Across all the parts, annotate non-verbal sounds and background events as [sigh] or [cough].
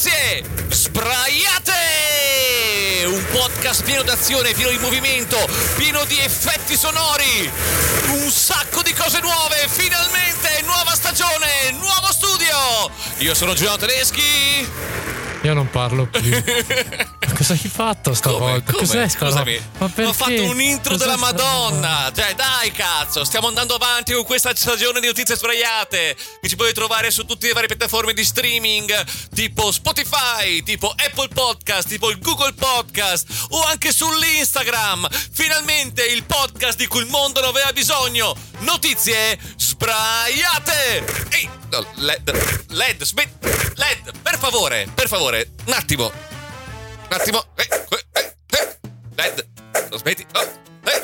notizie, sbraiate! Un podcast pieno d'azione, pieno di movimento, pieno di effetti sonori, un sacco di cose nuove, finalmente, nuova stagione, nuovo studio! Io sono Giuliano Tedeschi. Io non parlo più. [laughs] Cosa hai fatto stavolta? Cos'è? Scusami, Ma perché? ho fatto un intro Cos'è della sta Madonna. Cioè, dai, cazzo, stiamo andando avanti con questa stagione di notizie sbraiate. Che ci potete trovare su tutte le varie piattaforme di streaming, tipo Spotify, tipo Apple Podcast, tipo il Google Podcast, o anche sull'Instagram. Finalmente il podcast di cui il mondo non aveva bisogno. Notizie sbraiate. Ehi, no, LED, LED, smetti. LED, per favore, per favore, un attimo. Un attimo. Eh, eh, eh, eh. Led, lo smetti. Oh, eh.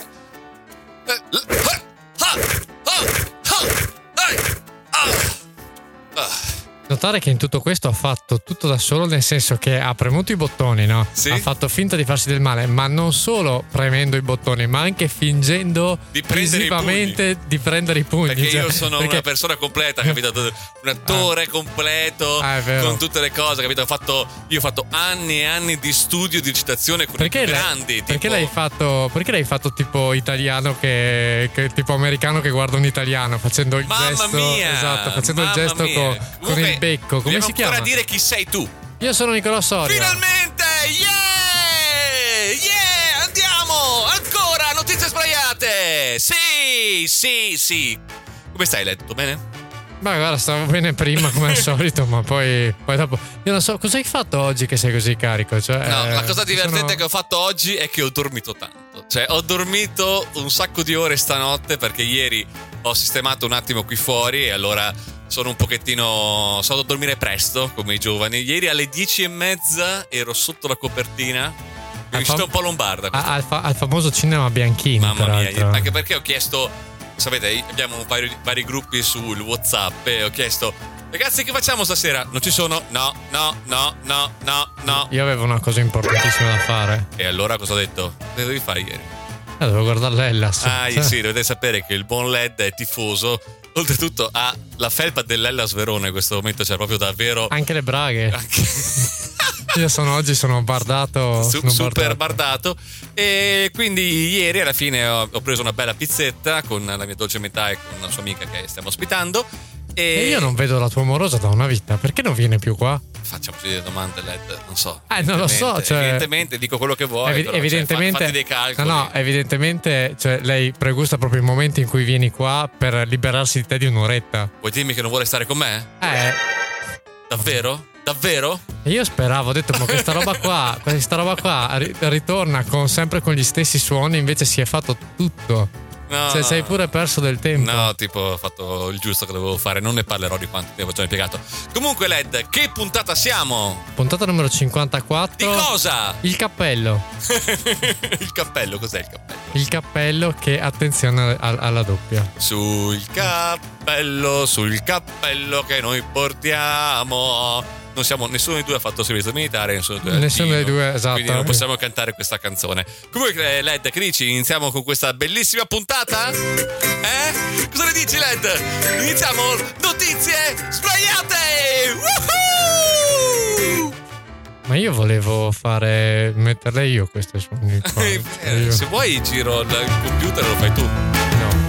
Eh, eh, ah, ah, ah, ah. Ah. Notare che in tutto questo ha fatto tutto da solo, nel senso che ha premuto i bottoni, no? Sì. Ha fatto finta di farsi del male, ma non solo premendo i bottoni, ma anche fingendo Di visivamente di prendere i pugni. Perché cioè, io sono perché- una persona completa, capito? Un attore completo, Ah, è vero. con tutte le cose, capito? Ho fatto, io ho fatto anni e anni di studio di recitazione con Perché, i lei- grandi. perché tipo- l'hai fatto perché l'hai fatto tipo italiano che, che- tipo americano che guarda un italiano facendo il Mamma gesto mia! esatto facendo il mamma gesto mia. con, con Comunque, il becco come si chiama ancora dire chi sei tu. io sono Nicolò Soria Finalmente! Yeah! Yeah! Andiamo! Ancora notizie sbagliate! Sì, sì, sì. Come stai, letto? Bene? ma guarda stavo bene prima come al [laughs] solito ma poi, poi dopo io non so cosa hai fatto oggi che sei così carico cioè, No, la cosa divertente sono- che ho fatto oggi è che ho dormito tanto. Cioè, ho dormito un sacco di ore stanotte perché ieri ho sistemato un attimo qui fuori e allora sono un pochettino. Sono a dormire presto, come i giovani. Ieri alle dieci e mezza ero sotto la copertina. Mi fam- un po' lombarda. a- al, fa- al famoso cinema Bianchino Mamma mia, anche perché ho chiesto, sapete, abbiamo vari, vari gruppi sul WhatsApp e ho chiesto, ragazzi, che facciamo stasera? Non ci sono? No, no, no, no, no, no. io avevo una cosa importantissima da fare E allora cosa ho detto? Che dovevi fare ieri? eh, dovevo guardare l'Ellas Ah, [laughs] sì, dovete sapere che il buon LED è tifoso. Oltretutto ha la felpa dell'Ellas Verona in questo momento, c'è proprio davvero. anche le braghe anche- [laughs] io sono oggi sono bardato Su- sono super bardato. bardato. E quindi ieri alla fine ho, ho preso una bella pizzetta con la mia dolce metà e con una sua amica che stiamo ospitando. E, E io non vedo la tua amorosa da una vita, perché non viene più qua? Facciamoci delle domande, LED, non so. Eh, non lo so, Evidentemente- cioè- Evidentemente dico quello che vuoi. Evi- però, cioè, evidentemente, fatti dei calcoli. No, no, evidentemente cioè, lei pregusta proprio i momenti in cui vieni qua per liberarsi di te di un'oretta. Vuoi dirmi che non vuole stare con me? Eh, Davvero? Davvero? e io speravo, ho detto, ma questa roba qua, questa roba qua ri- ritorna con, sempre con gli stessi suoni, invece si è fatto tutto. No. Cioè, sei pure perso del tempo. No, tipo, ho fatto il giusto che dovevo fare. Non ne parlerò di quanto tempo ci ho impiegato. Comunque, Led, che puntata siamo? Puntata numero 54. Di cosa? Il cappello. [laughs] il cappello, cos'è il cappello? Il cappello che, attenzione al- alla doppia. Sul cappello, sul cappello che noi portiamo. Non siamo, nessuno dei due ha fatto servizio militare, nessuno dei due Nessuno dei due, esatto. Quindi non possiamo cantare questa canzone. Comunque, Led, che dici? Iniziamo con questa bellissima puntata? Eh? Cosa ne dici, Led? Iniziamo notizie sbagliate! Woohoo! Ma io volevo fare. metterle io queste suoni. qua. [laughs] Eh, Se vuoi giro il computer lo fai tu. no.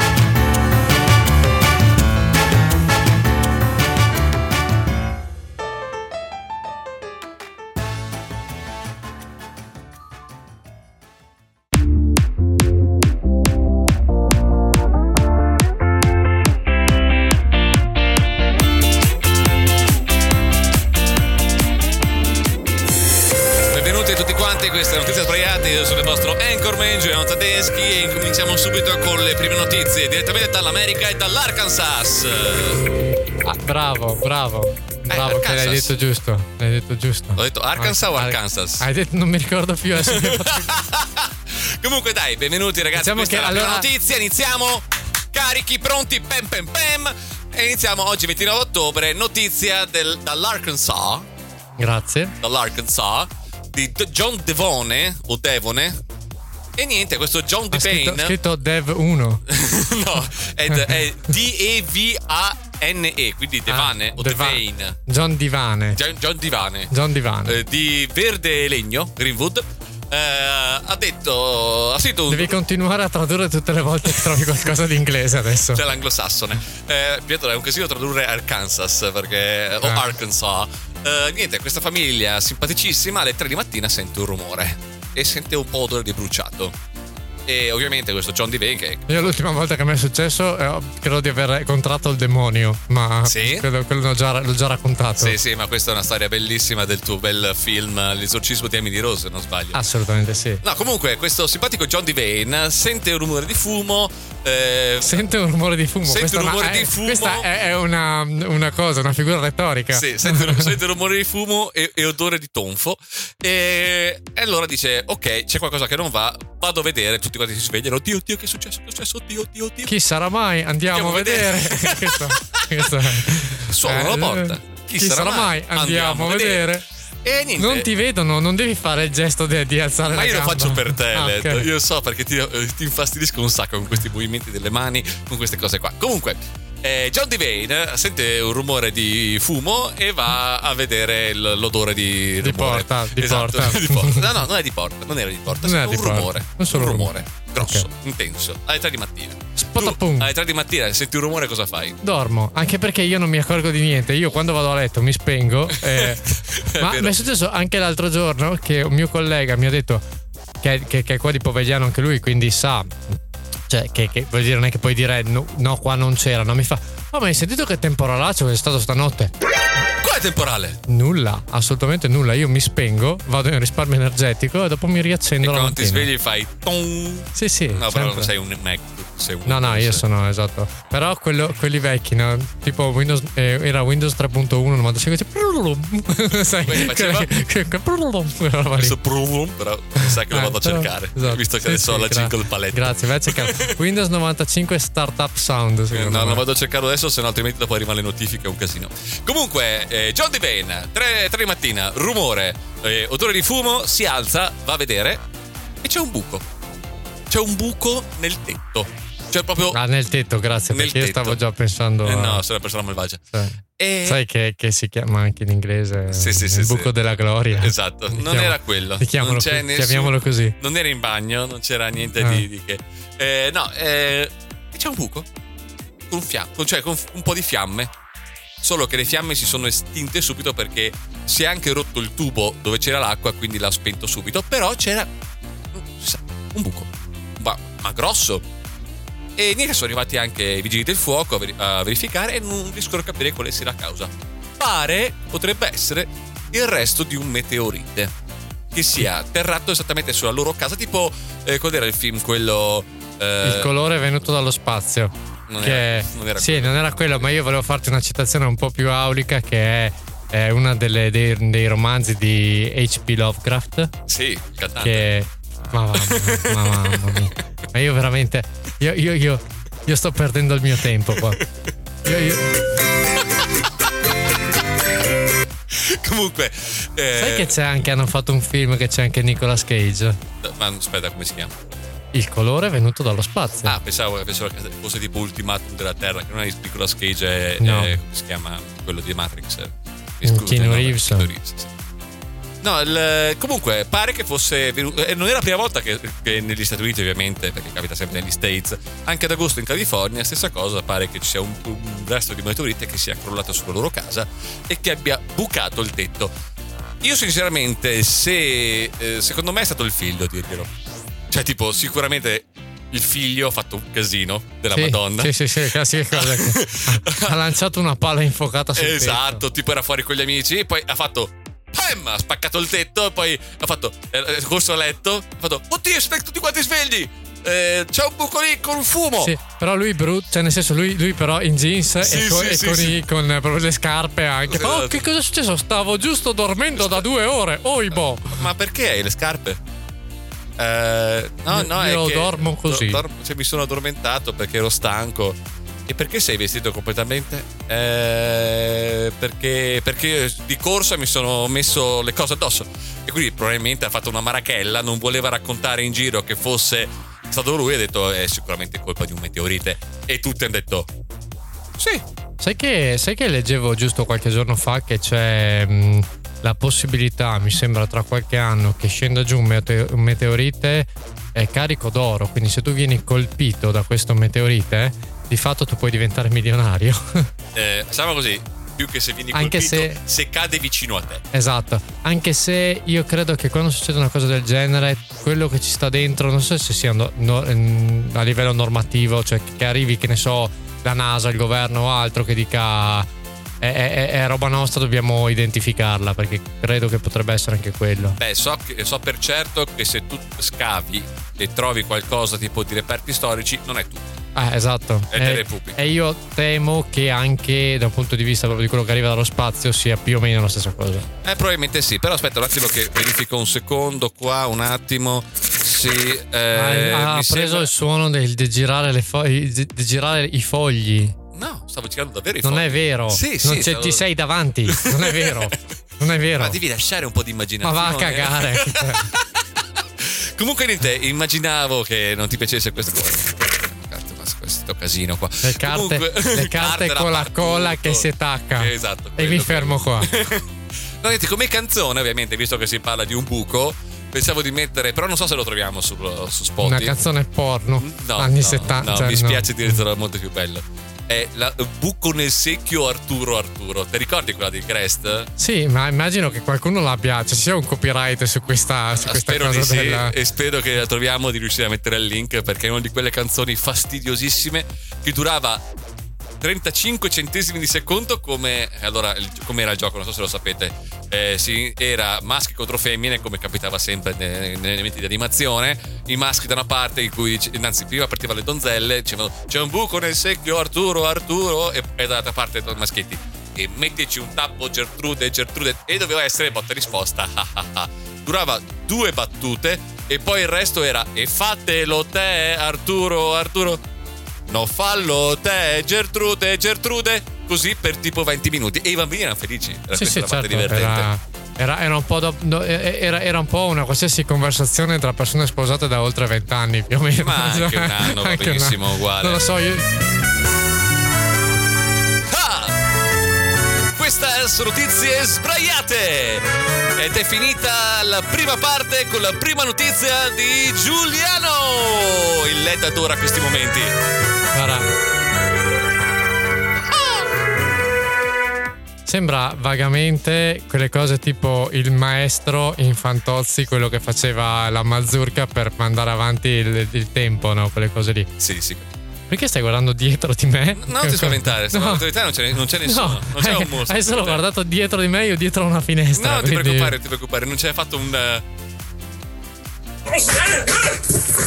Tutti quanti, queste notizie sbagliate. Io sono il vostro Anchorman Giuliano Tedeschi e incominciamo subito con le prime notizie direttamente dall'America e dall'Arkansas. Ah, bravo, bravo. Bravo, che l'hai detto giusto. L'hai detto giusto. Ho detto Arkansas o Ar- Arkansas? Hai detto, non mi ricordo più [laughs] Comunque dai, benvenuti ragazzi, Diciamo questa che è la prima allora- notizia, iniziamo. Carichi, pronti, pem pem pem. E iniziamo oggi 29 ottobre, notizia del- dall'Arkansas, Grazie. dall'Arkansas, di John Devone, o Devone, E niente, questo John Ha scritto, DePayne. scritto Dev 1. [laughs] no, è, è D-E-V-A-N-E, quindi Devane Ah, o Deva- Devane. John Divane. John, John Divane. John Divane. eh, di Verde Legno, Greenwood. Eh, ha detto. Ha scritto un. Devi continuare a tradurre tutte le volte che trovi qualcosa di inglese adesso. C'è l'anglosassone. Eh, Pietro è un casino tradurre Arkansas perché, o Ah. Arkansas. Eh, niente, questa famiglia simpaticissima alle 3 di mattina sente un rumore e sente un po' odore di bruciato. E ovviamente questo John DeVane che Io l'ultima volta che mi è successo eh, credo di aver contratto il demonio, ma Sì? credo quello l'ho già, l'ho già raccontato. Sì, sì, ma questa è una storia bellissima del tuo bel film L'esorcismo di Emily Rose, se non sbaglio. Assolutamente sì. No, comunque, questo simpatico John DeVane sente un rumore di fumo. eh, Sente un rumore di fumo. Sente un è una- rumore di è- fumo. Questa è, è una, una cosa, una figura retorica. Sì, sente, sente rumore di fumo e, e odore di tonfo. E, e allora dice: Ok, c'è qualcosa che non va. Vado a vedere. Tutti quanti si svegliano. Oddio, oddio, che è successo? Che è successo? Oddio, oddio, oddio. Chi sarà mai? Andiamo, Andiamo a vedere. vedere. [laughs] [laughs] questo, questo è- Suonano eh, la porta. Chi, sarà, mai? Andiamo, a vedere. E niente. Non ti vedono, non devi fare il gesto di, di alzare Ma la io lo faccio per te, Ah, Led. ok. Io so perché ti, eh, ti infastidisco un sacco con questi movimenti delle mani, con queste cose qua. Comunque, eh, John DeVane sente un rumore di fumo e va a vedere l- l'odore di, Di porta, di Esatto, porta. [laughs] di porta. No, no, non è di porta, non era di porta, Non è un di porta. rumore. Un solo un rumore. rumore. Grosso, Ok. intenso, alle 3 di mattina. Tu, alle 3 di mattina senti un rumore cosa fai? Dormo, anche perché io non mi accorgo di niente. Io quando vado a letto mi spengo. [laughs] eh, ma vero. mi è successo anche l'altro giorno che un mio collega mi ha detto che, che- che è qua di Povegliano anche lui, quindi sa. Cioè, che, che vuol dire non è che puoi dire no, no, qua non c'era, no? Mi fa. Oh, ma hai sentito che temporalaccio che è stato stanotte? Qual è temporale? Nulla, assolutamente nulla. Io mi spengo, vado in risparmio energetico e dopo mi E riaccendo la quando ti svegli fai... Tong. Sì, sì. No, però sempre. non sei un Mac, sei un No, no, io sono esatto. Però quello- quelli vecchi, no? tipo Windows, eh, era Windows 3.1 95. Cioè, sai, faceva-. Questo però mi sa che lo vado a però- cercare. esatto. Visto che Sì, adesso ho sì, la gra- jingle palette. Grazie, vai a cercare. [laughs] Windows 95 Startup Sound. Eh, No, me. non vado a cercarlo adesso, se no altrimenti dopo arrivano le notifiche, è un casino. Comunque, eh, John DeVane, 3, di mattina, rumore, eh, odore di fumo, si alza, va a vedere e c'è un buco. C'è un buco nel tetto. Cioè proprio... Ah, nel tetto, grazie, Nel perché io tetto. stavo già pensando. Eh, no, sono una persona malvagia. Sai, E... sai che, che si chiama anche in inglese Sì, sì, il sì, buco sì. della gloria. Esatto, non Chiamo- era quello. Chiamiamolo, non nessun- chiamiamolo così. Non era in bagno, non c'era niente Ah. di, di che. Eh, no, eh, c'è un buco. Con, fia- cioè, con un po' di fiamme. Solo che le fiamme si sono estinte subito perché si è anche rotto il tubo dove c'era l'acqua, quindi l'ha spento subito. Però c'era un buco. Ma, ma grosso. E niente, sono arrivati anche i vigili del fuoco a, veri- a verificare e non riescono a capire quale sia la causa. Pare potrebbe essere il resto di un meteorite che sia atterrato esattamente sulla loro casa, tipo eh, qual era il film quello eh, Il colore è venuto dallo spazio. Non che era, non era sì, quello. non era quello, ma io volevo farti una citazione un po' più aulica che è, è uno dei, dei romanzi di H.P. Lovecraft. Sì, cantante. Che. Ma mamma, ma mamma mia. Ma io veramente. Io, io, io, io sto perdendo il mio tempo qua. Io, io- [laughs] Comunque, eh, sai che c'è anche, hanno fatto un film che c'è anche Nicolas Cage? ma aspetta, come si chiama? Il colore è venuto dallo spazio. Ah, pensavo, pensavo che fosse tipo Ultimatum della Terra, che non è Nicolas Cage, è, No. è- come si chiama quello di Matrix. Scuso, Keanu il Reeves. Keanu Reeves, sì. No, il- comunque pare che fosse venuto. eh, non era la prima volta che, che negli Stati Uniti, ovviamente, perché capita sempre negli States. Anche ad agosto in California, stessa cosa. Pare che ci sia un, un resto di meteorite che sia crollato sulla loro casa e che abbia bucato il tetto. Io, sinceramente, se. eh, secondo me è stato il figlio a dirglielo. Cioè, tipo, sicuramente il figlio ha fatto un casino della Sì, Madonna. Sì, sì, sì, [laughs] cose. che- ha lanciato una palla infuocata sul Esatto, tipo era fuori con gli amici, poi ha fatto. Pam! Ha spaccato il tetto, poi ha fatto. eh, È corso a letto, ha fatto. Oddio, siete tutti quanti svegli! Eh, c'è un buco lì con un fumo! Sì, però lui brutto, cioè nel senso lui, lui però in jeans Sì, e, con, sì, e sì, con, i- con, proprio le scarpe anche. Esatto. Oh, che cosa è successo? Stavo giusto dormendo da due ore. Oh, boh. Ma perché hai le scarpe? Eh, no, Io- no, io è che dormo così. dor- cioè, mi sono addormentato perché ero stanco. E perché sei vestito completamente? Eh, perché, perché di corsa mi sono messo le cose addosso. E quindi probabilmente ha fatto una marachella, non voleva raccontare in giro che fosse stato lui, ha detto è sicuramente colpa di un meteorite. E tutti hanno detto sì. Sai che, sai che leggevo giusto qualche giorno fa che c'è mh, la possibilità, mi sembra tra qualche anno, che scenda giù un, mete- un meteorite eh, carico d'oro. Quindi se tu vieni colpito da questo meteorite, di fatto tu puoi diventare milionario. [laughs] Eh, siamo così, più che se vieni Anche colpito, se- se cade vicino a te. Esatto, anche se io credo che quando succede una cosa del genere, quello che ci sta dentro, non so se sia no- no- ehm, a livello normativo, cioè che arrivi, che ne so, la NASA, il governo o altro che dica è, è- è roba nostra, dobbiamo identificarla, perché credo che potrebbe essere anche quello. Beh, so, che- so per certo che se tu scavi e trovi qualcosa tipo di reperti storici, non è tutto. Ah, esatto. È E- pubbliche. E io temo che anche da un punto di vista proprio di quello che arriva dallo spazio sia più o meno la stessa cosa. Eh, probabilmente sì, però aspetta un attimo che verifico un secondo qua, un attimo. Sì, eh, ha ha preso sembra- il suono del di girare, fo- di girare i fogli. No, stavo girando davvero i Non fogli. è vero. Sì, sì. Non c'è- stavo- ti sei davanti. [laughs] Non è vero. Non è vero. Ma devi lasciare un po' di Ma immaginazione. va a cagare. [laughs] Comunque niente, immaginavo che non ti piacesse questo questo casino qua. Le carte, Comunque- le [laughs] carte con la partito. colla che si attacca. Esatto. E mi fermo qua. No, niente, come canzone, ovviamente, visto che si parla di un buco, pensavo di mettere, però non so se lo troviamo su, su Spotify. Una canzone porno. No, anni no, 70. No, cioè, mi no. spiace dirtelo, è molto più bello. È la buco nel secchio Arturo Arturo. Ti ricordi quella di Crest? Sì, ma immagino che qualcuno l'abbia. Cioè, ci sia un copyright su questa, su questa spero cosa di sì della. e spero che la troviamo di riuscire a mettere il link perché è una di quelle canzoni fastidiosissime che durava 35 centesimi di secondo come allora come era il gioco non so se lo sapete eh, sì, era maschi contro femmine come capitava sempre ne- negli elementi di animazione. I maschi da una parte in cui anzi prima partivano le donzelle dicevano c'è un buco nel secchio Arturo Arturo e, e dall'altra parte i maschietti e mettici un tappo Gertrude Gertrude e doveva essere botta risposta. [laughs] Durava due battute e poi il resto era e fatelo te Arturo Arturo No, fallo te, Gertrude, Gertrude. Così per tipo 20 minuti. E i bambini erano felici. Era Sì, questa sì, certo. divertente. Era, era, era un po' do- era, era un po' una qualsiasi conversazione tra persone sposate da oltre 20 anni, più o meno. Ma anche un anno [laughs] Anche benissimo anno. uguale. Non lo so, io. Ah! Queste sono notizie sbraiate. Ed è finita la prima parte con la prima notizia di Giuliano. Il LED adora questi momenti. Guarda. Sembra vagamente quelle cose tipo il maestro in Fantozzi, quello che faceva la mazurka per mandare avanti il, il tempo, no? Quelle cose lì. Sì, sì. Perché stai guardando dietro di me? Non ti spaventare, No. no. non c'è, non c'è nessuno. No, non c'è hai- un mostro. Hai solo guardato dietro di me, io dietro una finestra. No, non ti quindi- preoccupare, non ti preoccupare. Non c'è fatto un. eh,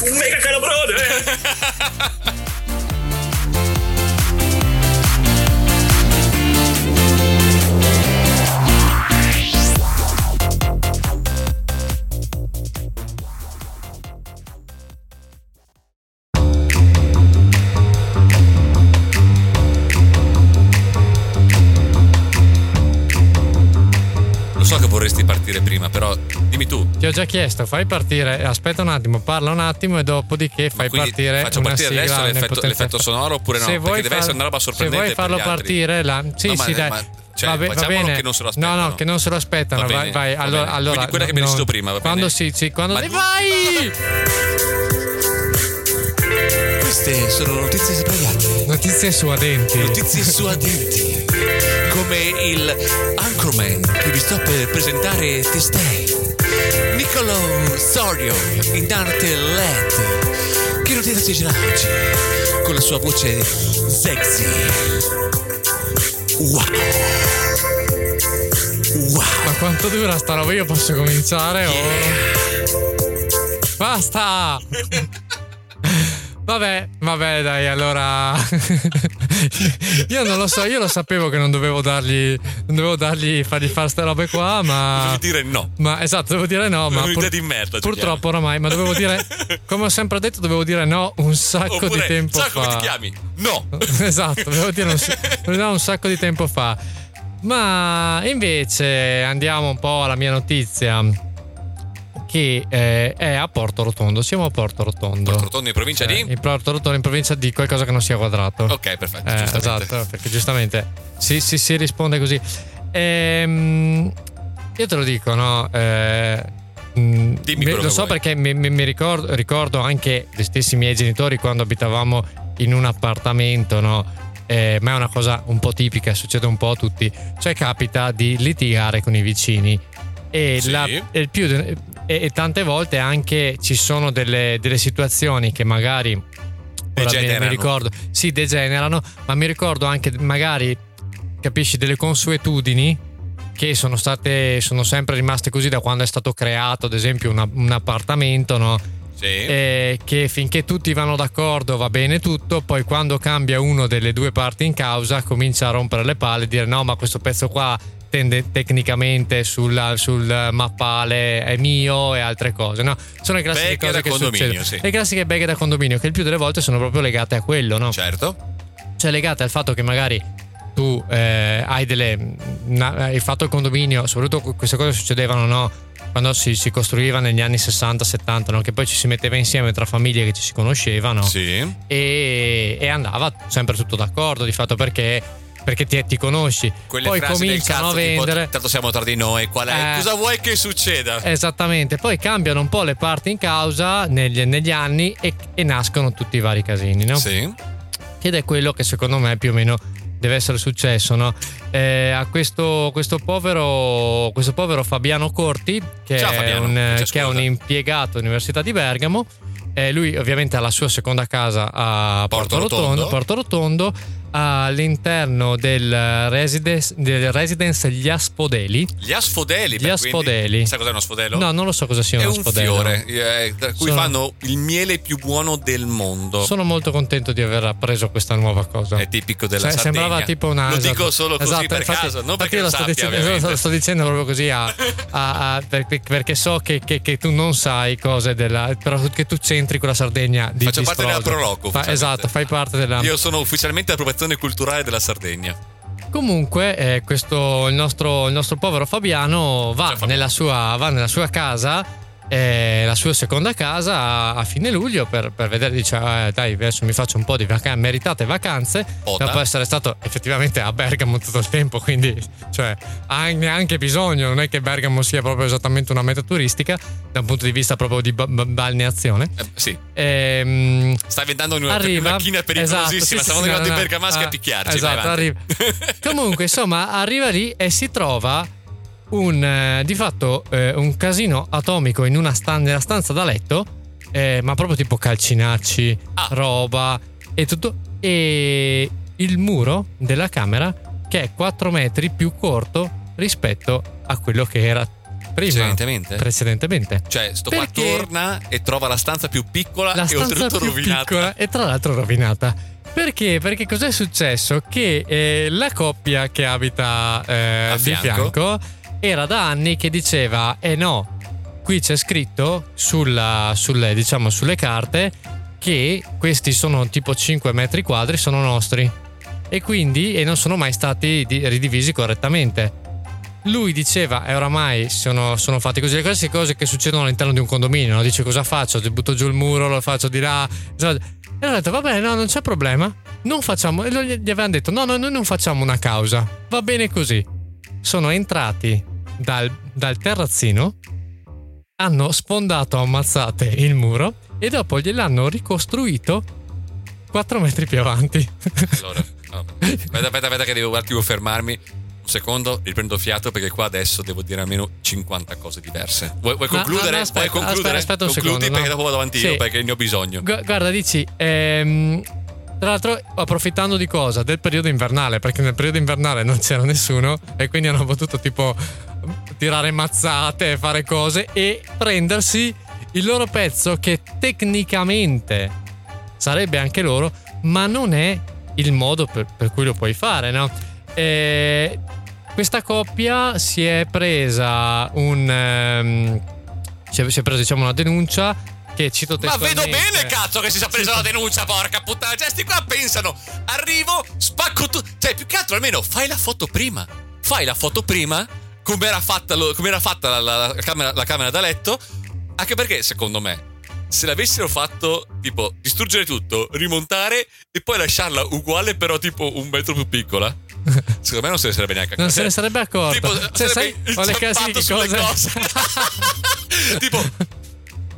Un mega calabrone! [laughs] ho già chiesto, fai partire, aspetta un attimo, parla un attimo e dopodiché fai Quindi partire faccio una partire sigla adesso l'effetto, l'effetto sonoro oppure no? Se Perché vuoi deve far- essere una roba sorprendente. Se vuoi farlo per gli altri. partire, la... sì, No, ma- sì, dai. ma- cioè, Va be- va bene. che non se lo aspettano. No, no, che non se lo aspettano. Va vai, bene, vai. va Allora, bene. allora, Quindi quella che mi hai no, deciso prima, va Quando bene? sì, sì, quando Ma- vai! Queste sono notizie sbagliate. Notizie suadenti. Notizie suadenti. Come il Anchorman che vi sto per presentare testei. Niccolo Sorio in arte LED. Che notizia ci girà oggi? Con la sua voce sexy. Wow. Wow. Ma quanto dura sta roba? Io posso cominciare o... Basta! [laughs] Vabbè, vabbè, dai, allora. [laughs] [laughs] io non lo so, io lo sapevo che non dovevo dargli, non dovevo dargli, fargli fare ste robe qua, ma... Devi dire no. Ma esatto, dovevo dire no, ma Un'idea di merda, purtroppo oramai, ma dovevo dire, [laughs] come ho sempre detto, dovevo dire no un sacco Oppure, di tempo sai fa. come ti chiami? No. [laughs] esatto, dovevo dire un, no, un sacco di tempo fa. Ma invece andiamo un po' alla mia notizia che eh, è a Porto Rotondo. Siamo a Porto Rotondo. Porto Rotondo in provincia Eh, di? In Porto Rotondo in provincia di qualcosa che non sia quadrato. Ok, perfetto. Eh, esatto, perché giustamente si, si- si risponde così. Ehm, io te lo dico, no? Eh, mm, Dimmi lo so vuoi. perché mi, mi- ricordo, ricordo anche gli stessi miei genitori quando abitavamo in un appartamento, no? Eh, ma è una cosa un po' tipica, succede un po' a tutti. Cioè, capita di litigare con i vicini. E, Sì. la- il più e, e tante volte anche ci sono delle, delle situazioni che magari mi, mi ricordo si degenerano, ma mi ricordo anche magari capisci delle consuetudini che sono state sono sempre rimaste così da quando è stato creato, ad esempio, una- un appartamento, no? Sì. Eh, che finché tutti vanno d'accordo va bene tutto, poi quando cambia uno delle due parti in causa comincia a rompere le palle e dire no, ma questo pezzo qua tende tecnicamente sulla- sul mappale è mio e altre cose, no? Sono le classiche Beghe cose da che condominio, succedono. sì. Le classiche beghe da condominio che il più delle volte sono proprio legate a quello, no? Certo. cioè legate al fatto che magari tu eh, hai delle na- il fatto del condominio soprattutto queste cose succedevano no quando si, si costruiva negli anni 60-70 no? che poi ci si metteva insieme tra famiglie che ci si conoscevano Sì. e, e andava sempre tutto d'accordo di fatto perché perché ti, ti conosci Quelle poi cominciano a tipo, vendere tanto siamo tra di noi, qual è? Eh. Cosa vuoi che succeda? Esattamente, poi cambiano un po' le parti in causa negli, negli anni e, e nascono tutti i vari casini, no? Sì. ed è quello che secondo me più o meno deve essere successo no? Eh, a questo, questo, povero, questo povero Fabiano Corti che, Ciao, è, Fabiano, un, che ci che è un impiegato all'Università di Bergamo Eh, lui ovviamente ha la sua seconda casa a Porto Porto, Rotondo. Rotondo, Porto Rotondo all'interno del residence, del residence Gli Aspodeli Gli asfodeli. Gli beh, quindi- Sai cos'è uno sfodelo? no non lo so cosa sia È uno un spodelo fiore eh, da cui Sono- fanno il miele più buono del mondo. sono molto contento di aver appreso questa nuova cosa È tipico della Se- Sardegna. sembrava tipo una. Lo esatto. dico solo così Esatto, per infatti- caso, non perché lo lo sto sappia, dicendo, [laughs] lo sto dicendo proprio così a, a- a- perché, perché so che, che- che tu non sai cose della. però che tu c'entri con la Sardegna di Faccio di parte della. Proloco, Fa- esatto, fai parte della. Io sono ufficialmente appropriazione culturale della Sardegna. Comunque, eh, questo, il, nostro, il nostro povero Fabiano va, Ciao, Fabiano. nella, sua, va nella sua casa. Eh, la sua seconda casa a, a fine luglio per, per vedere dice eh, dai adesso mi faccio un po' di vacanze meritate vacanze Ota. dopo essere stato effettivamente a Bergamo tutto il tempo quindi cioè ha neanche bisogno non è che Bergamo sia proprio esattamente una meta turistica da un punto di vista proprio di ba- ba- balneazione Eh, sì, Ehm, stai diventando una arriva macchina pericolosissima. Esatto, sì, Stavano sì, arrivando no, i no, bergamaschi ah, a picchiarci. esatto, arriva. [laughs] comunque insomma arriva lì e si trova un eh, di fatto eh, un casino atomico in una stan- nella stanza da letto eh, ma proprio tipo calcinacci Ah. roba e tutto e il muro della camera che è 4 metri più corto rispetto a quello che era prima Precedentemente? precedentemente Cioè, sto qua Perché- torna e trova la stanza più piccola la e stanza oltretutto più rovinata. piccola e tra l'altro rovinata. Perché? Perché cos'è successo? Che eh, la coppia che abita eh, A di fianco? Era da anni che diceva: Eh no, qui c'è scritto sulla- sulle, diciamo, sulle carte che questi sono tipo 5 metri quadri, sono nostri. E quindi e non sono mai stati di- ridivisi correttamente. Lui diceva, e oramai sono, sono fatti così le classiche cose che succedono all'interno di un condominio. No? Dice cosa faccio? Butto giù il muro, lo faccio di là. E hanno detto, va bene, no, non c'è problema. Non facciamo. E gli avevano detto, no, no, noi non facciamo una causa. Va bene così. Sono entrati dal, dal terrazzino, hanno sfondato a ammazzate il muro e dopo gliel'hanno ricostruito 4 metri più avanti. Allora, no. aspetta, aspetta, aspetta, che devo un attimo fermarmi. Un secondo, riprendo fiato perché qua adesso devo dire almeno 50 cose diverse. Vuoi, vuoi concludere? no, aspetta, vuoi concludere? aspetta, aspetta un Concludi secondo, perché no. dopo vado avanti io Sì. perché ne ho bisogno. Gu- Guarda, dici, ehm, tra l'altro approfittando di cosa? Del periodo invernale, perché nel periodo invernale non c'era nessuno e quindi hanno potuto tipo tirare mazzate, fare cose e prendersi il loro pezzo che tecnicamente sarebbe anche loro, ma non è il modo per, per cui lo puoi fare, no? E questa coppia si è presa un. è, si è presa, diciamo, una denuncia che cito Ma vedo testualmente. bene, cazzo, che si sia presa la denuncia, porca puttana. Cioè, sti qua pensano, arrivo, spacco tu. Cioè, più che altro, almeno fai la foto prima. Fai la foto prima, come era fatta, fatta la, la- camera, la camera da letto. Anche perché, secondo me, se l'avessero fatto, tipo, distruggere tutto, rimontare e poi lasciarla uguale, però tipo un metro più piccola. [laughs] Secondo me non se ne sarebbe neanche Non accorto. se ne sarebbe accorto. Tipo, Cioè, sai, ho le classiche sulle cose. cose. [laughs] tipo,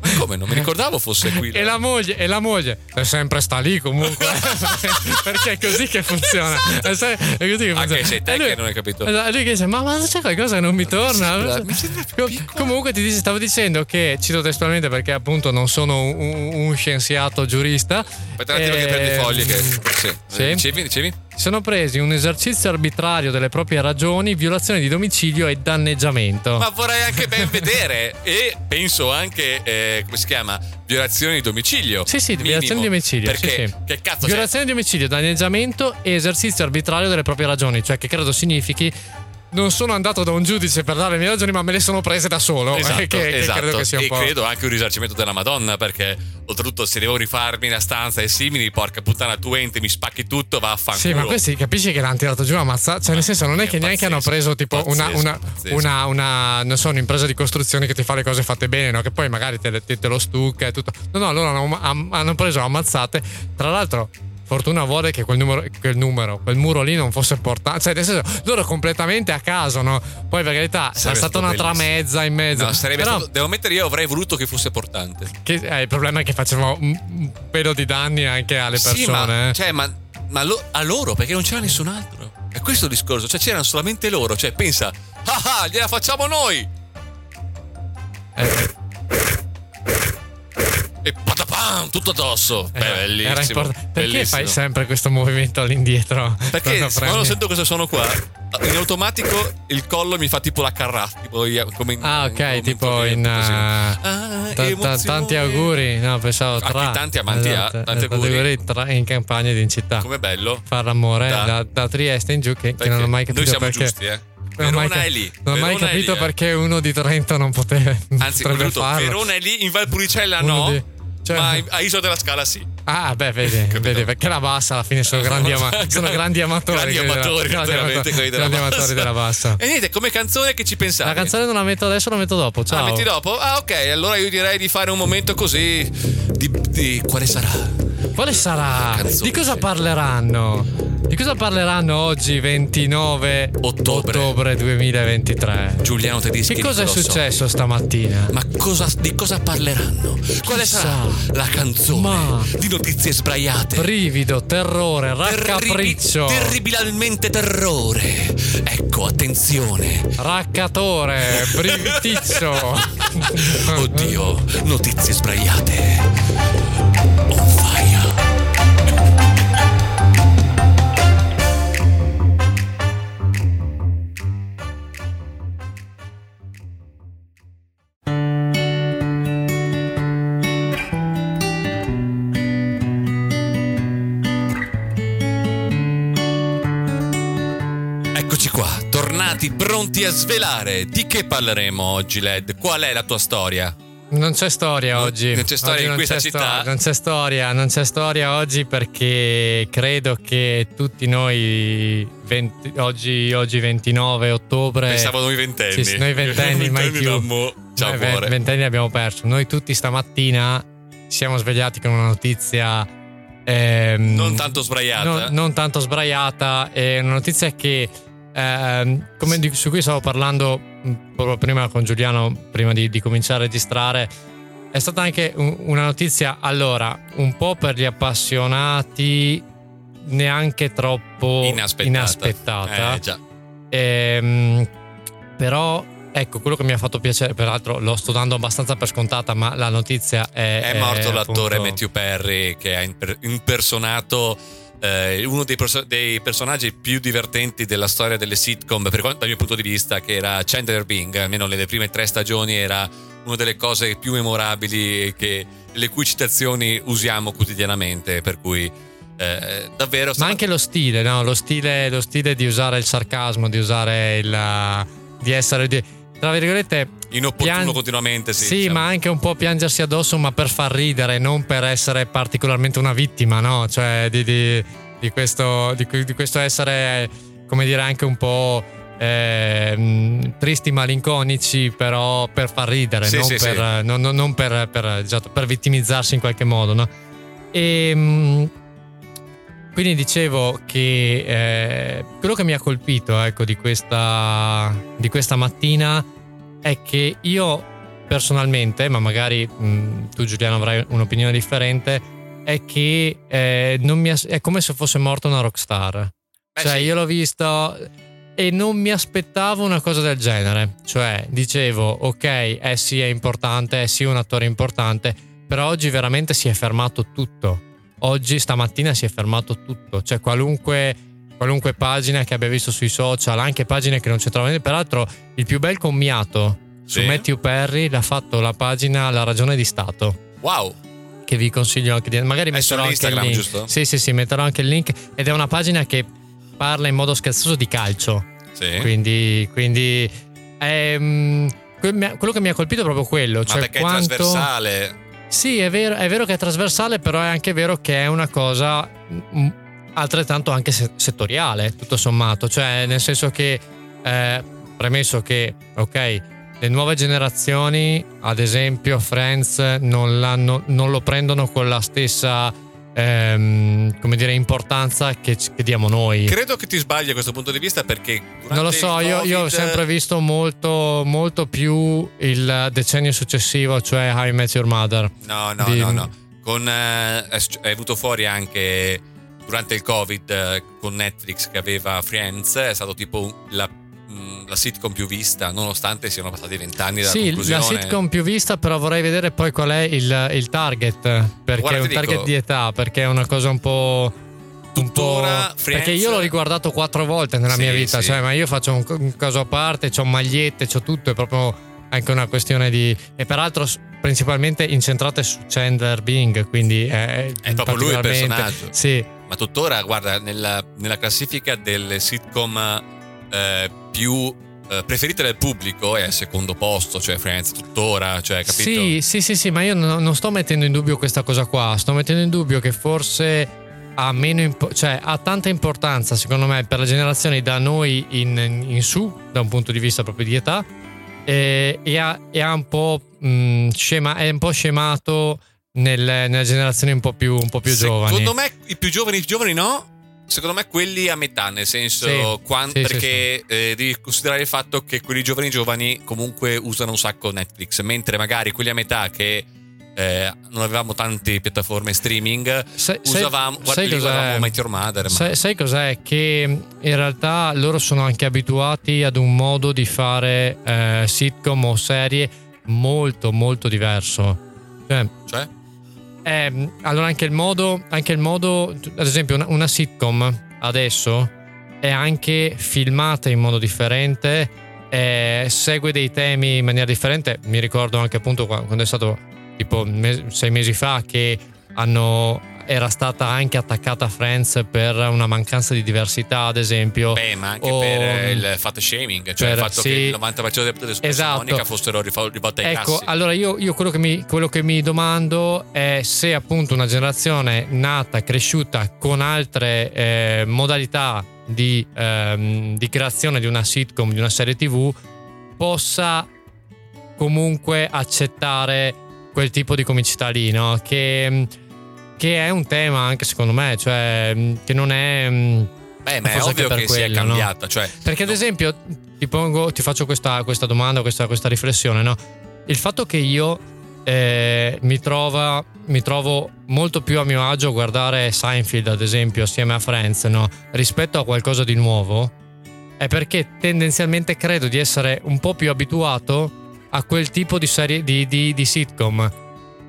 ma come? Non mi ricordavo fosse qui. E la moglie, e la moglie è sempre sta lì comunque. [laughs] Perché è così che funziona. Se- è così che funziona. Anche sei te E lui- che non hai capito. Esatto, lui che dice: Ma, ma c'è qualcosa che non mi torna? sembra- mi sembra Com- piccola. comunque ti stavo dicendo che cito testualmente perché appunto non sono un, un- scienziato giurista. Aspetta un attimo che prendi Ehm, foglie. Che... Sì. sì. Dicevi, dicevi? Sono presi un esercizio arbitrario delle proprie ragioni, violazione di domicilio e danneggiamento. Ma vorrei anche ben vedere. E penso anche, eh, come si chiama? Violazione di domicilio. Sì, sì, Minimo. violazione di domicilio. Perché? sì, sì. Che cazzo c'è? Violazione di domicilio, danneggiamento e esercizio arbitrario delle proprie ragioni, cioè che credo significhi non sono andato da un giudice per dare le mie ragioni, ma me le sono prese da solo. [laughs] Esatto, eh, che, che esatto. credo che sia un e credo anche un risarcimento della Madonna perché oltretutto se devo rifarmi la stanza e simili porca puttana tu entri mi spacchi tutto va a fanculo Sì, ma questi capisci che l'hanno tirato giù a mazza. Cioè, nel senso, non è È che neanche hanno preso tipo una, pazzesco, una, pazzesco. una, una- non so, un'impresa di costruzione che ti fa le cose fatte bene, no? Che poi magari te, te- te lo stucca e tutto. No, no, loro hanno, hanno preso ammazzate. Tra l'altro. Fortuna vuole che quel numero, quel numero, quel muro lì non fosse portato. Cioè, nel senso, loro completamente a caso, no? Poi, per carità, è Sarebbe stata stato una bellissimo. tramezza in mezzo. No, sarebbe Però, stato, devo mettere io avrei voluto che fosse portante che- eh, il problema è che faceva un, un pelo di danni anche alle persone. Sì, ma, eh. cioè, ma, ma lo- a loro perché non c'era nessun altro. È questo il discorso, cioè c'erano solamente loro. Cioè, pensa, ah ah, gliela facciamo noi! Eh, E patapam, tutto addosso. Era- bellissimo. importante. Perché bellissimo. fai sempre questo movimento all'indietro? Perché quando quando sento cosa sono qua, in automatico il collo mi fa tipo la carraffa. Tipo come in, Ah, ok, come tipo in. uh, Ah, emozione. tanti auguri. No, pensavo Ah, tra. che tanti amanti ha, Esatto, tanti esatto, auguri. tra- in campagna ed in città. Com'è bello. Far l'amore Da- da, da Trieste in giù, che, che non ho mai capito Noi siamo perché. giusti, eh. non ho cap- è lì. Non ho mai capito lì, eh. perché uno di Trento non poteva. Anzi, oltretutto, farlo. Verona è lì, in Valpolicella Uno no. di- cioè- Ma a Isola della Scala sì. Ah, beh, vedi, [laughs] vedi, perché la bassa alla fine sono grandi, ama- [laughs] sono grandi amatori. Grandi della- amatori, grandi veramente, amatori- quelli della grandi bassa. amatori della bassa. E niente, come canzone che ci pensavi? La canzone non la metto adesso, la metto dopo. Ciao. Ah, metti dopo? Ah, ok. Allora io direi di fare un momento così. Di, di- quale sarà? Quale sarà? Di cosa parleranno? Di cosa parleranno oggi 29 Ottobre. 2023? Giuliano Tedeschi. Che cosa è successo stamattina? Ma cosa, di cosa parleranno? Quale Chissà. sarà la canzone Ma- di notizie sbraiate? Brivido, terrore, raccapriccio, Terribi- terribilmente terrore. Ecco, attenzione. raccatore, [laughs] briviticcio. Oddio, notizie sbraiate. Tornati pronti a svelare. Di che parleremo oggi, Led? Qual è la tua storia? Non c'è storia oggi. non c'è storia Oggi in questa città? storia, non c'è storia, non c'è storia oggi perché credo che tutti noi 20 oggi, oggi 29 ottobre Pensavo noi ventenni. Sì, noi ventenni, mai più. da mo'. Ciao, noi amore. ventenni abbiamo perso. Noi tutti stamattina siamo svegliati con una notizia ehm, Non tanto sbraiata. non, non tanto sbraiata, è una notizia che ehm, come di- su cui stavo parlando proprio prima con Giuliano, prima di, di cominciare a registrare, è stata anche un- una notizia, allora, un po' per gli appassionati, neanche troppo Inaspettata. inaspettata. Eh, già. Ehm, però ecco quello che mi ha fatto piacere peraltro lo sto dando abbastanza per scontata ma la notizia è È morto l'attore appunto- Matthew Perry che ha imper- impersonato eh, uno dei, perso- dei personaggi più divertenti della storia delle sitcom, per quanto dal mio punto di vista, che era Chandler Bing, almeno nelle prime tre stagioni era una delle cose più memorabili che, le cui citazioni usiamo quotidianamente, per cui eh, davvero... Ma anche lo stile, no? Lo stile, lo stile di usare il sarcasmo, di usare il... di essere... Di, tra virgolette... Inopportuno pian- continuamente, sì. Sì, diciamo. ma anche un po' piangersi addosso, ma per far ridere, non per essere particolarmente una vittima, no? Cioè, di, di- di questo, di, que- di questo essere, come dire, anche un po'. eh, mh, tristi malinconici però per far ridere Sì, non, sì, per, non- non- per, per, esatto, per vittimizzarsi in qualche modo no? e mh, quindi dicevo che eh, quello che mi ha colpito ecco, di, questa, di questa mattina è che io personalmente, ma magari mh, tu Giuliano avrai un'opinione differente, è che eh, non mi è come se fosse morta una rockstar. Eh cioè sì. io l'ho visto e non mi aspettavo una cosa del genere. Cioè dicevo, ok, eh sì è importante, eh sì è un attore importante, però oggi veramente si è fermato tutto. Oggi stamattina si è fermato tutto, cioè qualunque, qualunque pagina che abbia visto sui social, anche pagine che non c'entravano niente. Peraltro il più bel commiato su Sì. Matthew Perry l'ha fatto la pagina La ragione di Stato Wow, che vi consiglio anche di magari È su metterò anche il link. giusto? Sì, sì, sì, metterò anche il link ed è una pagina che parla in modo scherzoso di calcio. sì. Quindi, quindi ehm, quello che mi ha colpito è proprio quello, ma cioè perché quanto è trasversale? Sì, è vero, è vero che è trasversale, però è anche vero che è una cosa mm, altrettanto anche se- settoriale, tutto sommato, cioè nel senso che eh, premesso che ok, le nuove generazioni, ad esempio Friends, non, non lo prendono con la stessa ehm, come dire, importanza che, che diamo noi. Credo che ti sbagli a questo punto di vista perché Non lo so, io, io ho sempre visto molto, molto più il decennio successivo, cioè How I Met Your Mother. No, no, di- no, no. Con, eh, è, venuto fuori anche durante il Covid eh, con Netflix che aveva Friends, è stato tipo la, la sitcom più vista, nonostante siano passati vent'anni dalla Sì, conclusione. la sitcom più vista, però vorrei vedere poi qual è il, il target. Perché Guarda, è un target dico- di età, perché è una cosa un po'. Tuttora, Friends- perché io l'ho riguardato quattro volte nella Sì, mia vita, sì. cioè, ma io faccio un, un caso a parte, ho magliette, ho tutto, è proprio anche una questione di. E peraltro principalmente incentrate su Chandler Bing, quindi è, È proprio lui il personaggio. Sì, Ma tuttora, guarda, nella, nella classifica delle sitcom eh, più eh, preferite del pubblico è al secondo posto, cioè Friends tuttora, cioè, capito? Sì, sì, sì, sì, ma io non, non sto mettendo in dubbio questa cosa qua, sto mettendo in dubbio che forse ha meno impo- cioè ha tanta importanza secondo me per le generazioni da noi in, in su, da un punto di vista proprio di età, e, e ha, e ha un po' mh, scema, è un po' scemato nelle generazioni un po' più, un po' più giovani. Secondo me i più giovani, i più giovani no. Secondo me quelli a metà, nel senso, Sì, quan- sì, sì, perché eh, devi considerare il fatto che quelli giovani giovani comunque usano un sacco Netflix, mentre magari quelli a metà che eh, non avevamo tante piattaforme streaming, Sai- sai- usavamo, guarda, sai cos'è? guardavamo Mighty Your Mother, ma Sai, sai cos'è? Che in realtà loro sono anche abituati ad un modo di fare eh, sitcom o serie molto molto diverso. Cioè, cioè? Ehm, allora anche il modo, anche il modo, ad esempio una, una sitcom adesso è anche filmata in modo differente, eh, segue dei temi in maniera differente. Mi ricordo anche appunto qua- quando è stato tipo sei mesi fa che hanno era stata anche attaccata a Friends per una mancanza di diversità, ad esempio. Beh, ma anche o- per il fat shaming, cioè per- il fatto sì. che il 90% delle persone Esatto. Monica fossero rivolte ai Ecco, cassi. allora io, io quello, che mi, quello che mi domando è se appunto una generazione nata, cresciuta con altre eh, modalità di, ehm, di creazione di una sitcom, di una serie tv, possa comunque accettare quel tipo di comicità lì, no? Che, che è un tema anche secondo me, cioè che non è... Beh, ma è ovvio anche che per sia quello, no? cambiata, cioè Perché ad no, esempio ti, pongo, ti faccio questa, questa domanda, questa, questa riflessione, no? Il fatto che io eh, mi, trova, mi trovo molto più a mio agio a guardare Seinfeld, ad esempio, assieme a Friends, no? rispetto a qualcosa di nuovo, è perché tendenzialmente credo di essere un po' più abituato a quel tipo di serie di, di- di sitcom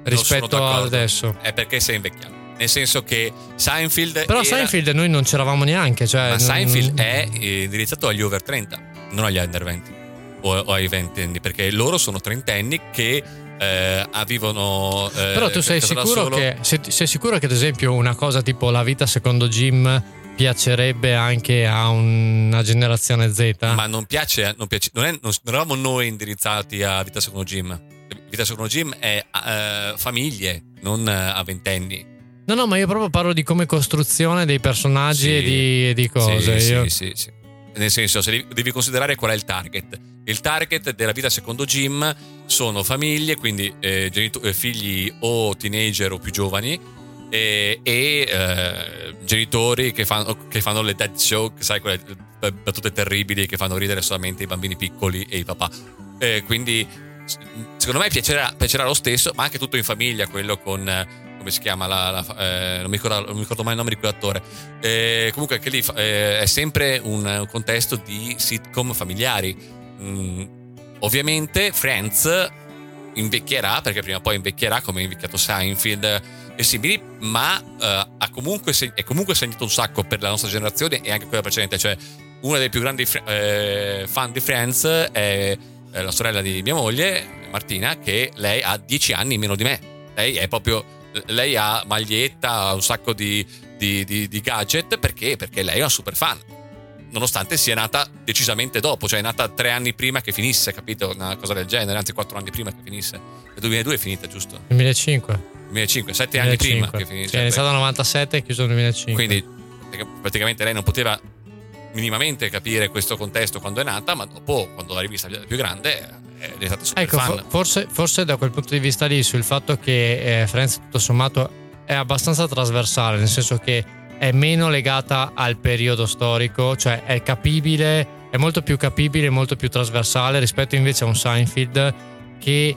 rispetto sono a d'accordo. adesso. È perché sei invecchiato. Nel senso che Seinfeld Però era- Seinfeld noi non c'eravamo neanche. Cioè, ma non- Seinfeld è indirizzato agli over 30, non agli under 20 o, o ai ventenni, perché loro sono trentenni che eh, vivono. eh, Però tu sei sicuro, che, sei, sei sicuro che, ad esempio, una cosa tipo la vita secondo Jim piacerebbe anche a una generazione Z? Ma non piace, non, piace non, è- non- non eravamo noi indirizzati a Vita Secondo Gym. Vita Secondo Gym è eh, famiglie, non eh, a ventenni. No, no, ma io proprio parlo di come costruzione dei personaggi Sì. e, di, e di cose. Sì, Io- sì, sì, sì. Nel senso, se devi, devi considerare qual è il target. Il target della vita secondo Jim sono famiglie, quindi eh, genito- eh, figli o teenager o più giovani, e, e, eh, genitori che fanno, che fanno le dead joke, sai, quelle battute terribili che fanno ridere solamente i bambini piccoli e i papà. Eh, quindi, secondo me piacerà, piacerà lo stesso, ma anche tutto in famiglia, quello con. come si chiama? La, la- eh, non, mi ricordo, non mi ricordo mai il nome di quell'attore. Eh, comunque, anche lì eh, è sempre un, contesto di sitcom familiari. Mm, ovviamente, Friends invecchierà, perché prima o poi invecchierà come è invecchiato Seinfeld e simili, ma eh, ha comunque è comunque segnato un sacco per la nostra generazione e anche quella precedente. Cioè, una dei più grandi fr- eh, fan di Friends è la sorella di mia moglie, Martina, che lei ha 10 anni meno di me. Lei è proprio. Lei ha maglietta, ha un sacco di, di- di- di gadget perché? Perché lei è una super fan. Nonostante sia nata decisamente dopo, cioè è nata tre anni prima che finisse, capito? Una cosa del genere, anzi quattro anni prima che finisse. Nel 2002 è finita, giusto? 2005. 2005, sette anni prima che finisse. Sì, è iniziato nel 97 e chiuso nel 2005. Quindi praticamente lei non poteva minimamente capire questo contesto quando è nata, ma dopo, quando l'ha rivista più grande, è diventata super Ecco, fan. fo- forse, forse da quel punto di vista lì, sul fatto che eh, Friends tutto sommato è abbastanza trasversale, nel senso che è meno legata al periodo storico, cioè è capibile, è molto più capibile, molto più trasversale rispetto invece a un Seinfeld che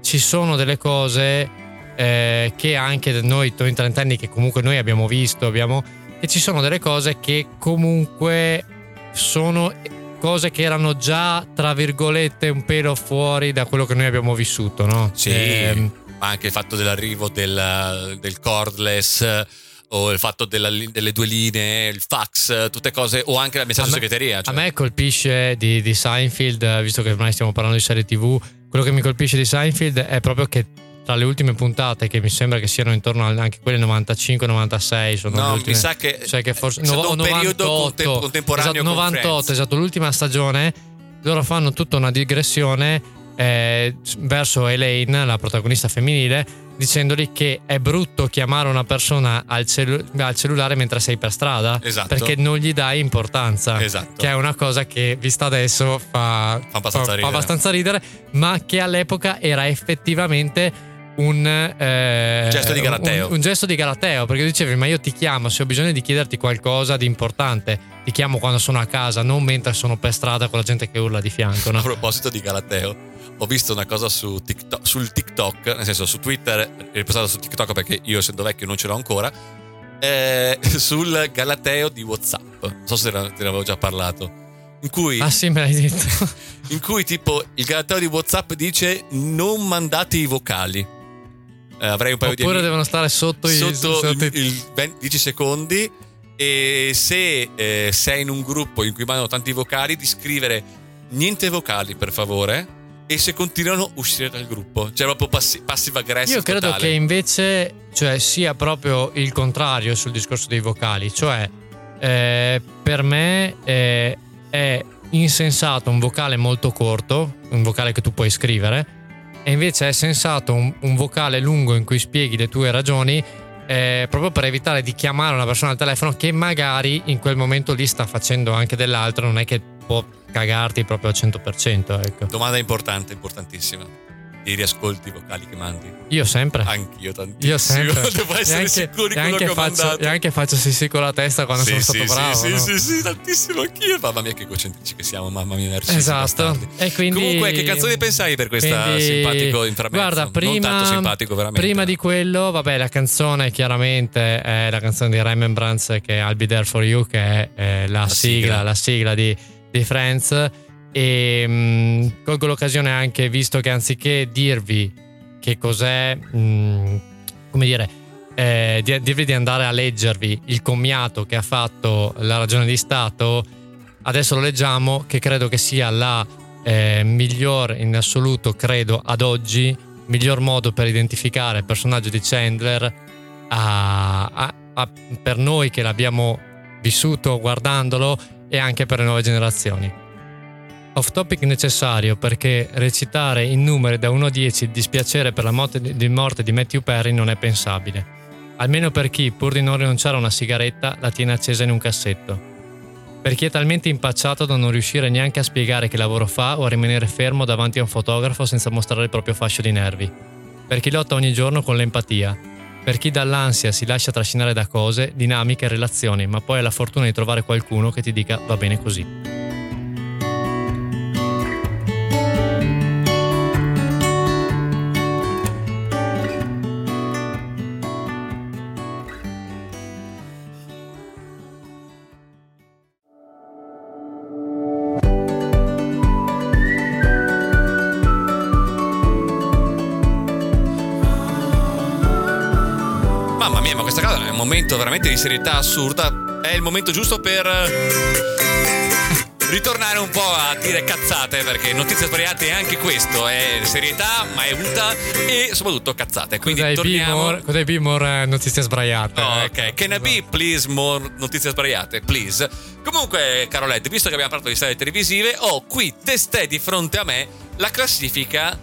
ci sono delle cose eh, che anche noi, noi trentenni, che comunque noi abbiamo visto, abbiamo, che ci sono delle cose che comunque sono cose che erano già, tra virgolette, un pelo fuori da quello che noi abbiamo vissuto, no? Sì, ma anche il fatto dell'arrivo del, del cordless eh, o il fatto della- delle due linee, il fax, tutte cose, o anche la messaggio segreteria. cioè. A me colpisce di, di Seinfeld, eh, visto che ormai stiamo parlando di serie TV, quello che mi colpisce di Seinfeld è proprio che tra le ultime puntate, che mi sembra che siano intorno al- anche quelle 95-96, sono No, ultime, mi sa che cioè che forse no- un periodo 98, contem- contemporaneo esatto, con 98, Friends. esatto, l'ultima stagione, loro fanno tutta una digressione eh, verso Elaine, la protagonista femminile, dicendogli che è brutto chiamare una persona al, cellu- al cellulare mentre sei per strada, Esatto. perché non gli dai importanza, Esatto. che è una cosa che vista adesso fa, Fa abbastanza ridere. abbastanza ridere, ma che all'epoca era effettivamente un, eh, gesto di galateo. Un, un gesto di galateo, perché dicevi, ma io ti chiamo se ho bisogno di chiederti qualcosa di importante, ti chiamo quando sono a casa, non mentre sono per strada con la gente che urla di fianco. [laughs] A No? proposito di Galateo, ho visto una cosa su TikTok, sul TikTok, nel senso su Twitter, riposato su TikTok perché io essendo vecchio non ce l'ho ancora, eh, [laughs] sul Galateo di WhatsApp. Non so se te ne te ne avevo già parlato. In cui, Ah sì, me l'hai detto. [laughs] in cui tipo il Galateo di WhatsApp dice non mandate i vocali. Eh, avrei un paio di Oppure devono stare sotto, i- sotto sotto il, i- il 20 10 secondi. E se eh, sei in un gruppo in cui mandano tanti vocali di scrivere niente vocali per favore e se continuano uscire dal gruppo. Cioè proprio passi- passive aggressive Io credo totale. che invece cioè, sia proprio il contrario sul discorso dei vocali, cioè eh, per me eh, è insensato un vocale molto corto, un vocale che tu puoi scrivere, e invece è sensato un, un vocale lungo in cui spieghi le tue ragioni. eh, proprio per evitare di chiamare una persona al telefono che magari in quel momento lì sta facendo anche dell'altro, non è che può cagarti proprio al 100%. Ecco. domanda importante importantissima ti riascolti i vocali che mandi Io sempre. anch'io tantissimo Io sempre. [laughs] devo essere anche, sicuro di quello che ho faccio, mandato E anche faccio sì sì con la testa quando sì, sono sì, stato bravo. sì, no? sì, sì, sì, tantissimo anch'io. Mamma mia, che egocentrici che siamo, mamma mia. Esatto. E quindi, Comunque, che canzone pensavi per questa quindi- simpatico inframezzo? Guarda, Non prima, tanto simpatico, veramente. Prima di quello, vabbè, la canzone chiaramente è la canzone di Remembrance che è I'll Be There For You, che è eh, la, La sigla, sigla. la sigla di, di Friends. E mh, colgo l'occasione anche, visto che anziché dirvi che cos'è, mh, come dire, eh, di- dirvi di andare a leggervi il commiato che ha fatto la ragione di Stato, adesso lo leggiamo, che credo che sia la eh, miglior in assoluto, credo, ad oggi miglior modo per identificare il personaggio di Chandler a- a- a- per noi che l'abbiamo vissuto guardandolo e anche per le nuove generazioni. Off topic necessario perché recitare in numeri da 1 a 10 il dispiacere per la morte di, morte di Matthew Perry non è pensabile. Almeno per chi, pur di non rinunciare a una sigaretta, la tiene accesa in un cassetto. Per chi è talmente impacciato da non riuscire neanche a spiegare che lavoro fa o a rimanere fermo davanti a un fotografo senza mostrare il proprio fascio di nervi. Per chi lotta ogni giorno con l'empatia. Per chi dall'ansia si lascia trascinare da cose, dinamiche e relazioni, ma poi ha la fortuna di trovare qualcuno che ti dica va bene così. Momento veramente di serietà assurda. È il momento giusto per eh, ritornare un po' a dire cazzate, perché notizie sbagliate è anche questo, è serietà, ma è unità e soprattutto cazzate. Quindi Cos'hai torniamo. Bimor? Cos'hai Bimor? eh, Notizie sbraiate. Oh, ecco. ok, can I be please more notizie sbagliate, please. Comunque, Carolette, visto che abbiamo parlato di serie televisive, ho qui testè di fronte a me la classifica